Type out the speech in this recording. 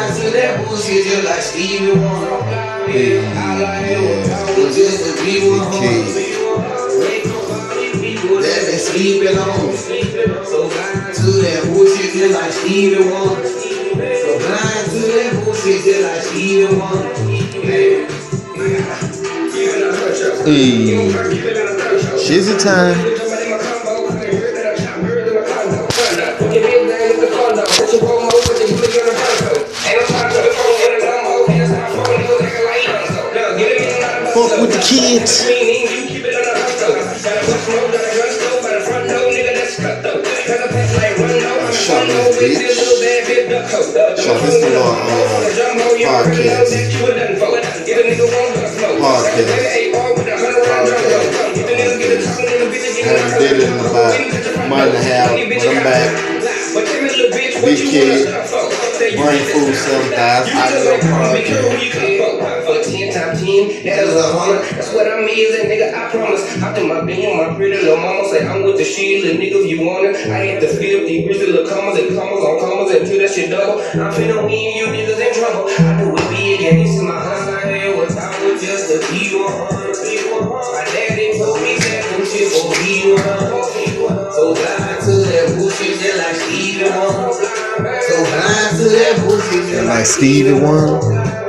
blind to that bullshit just like Stevie Wonder. Hey, All I yeah. was just to be one. That been sleeping on. So blind to that bullshit just like Stevie Wonder. So blind to that bullshit just like Stevie Wonder. Hey, shizzy time. Fuck with the kids. Bitch. Shot this little uh, podcast. Haven't did it in about a month and a half, but I'm back. Big kid, brain food sometimes. Audio podcast. For 10 times 10, that is a hundred. That's what I'm is, nigga, I promise. After my being, my pretty little mama say, I'm with the little nigga, if you want it. I hit the 50, bitch, little commas and commas on commas until that shit double. I'm finna win, you niggas in trouble. I do it big, and this is my hustle. I never was I was just a B100, B100. My daddy told me that them shit gon' be 100. So blind to that bullshit, just like Stevie Wonder. So blind to that bullshit, just Like Stevie Wonder.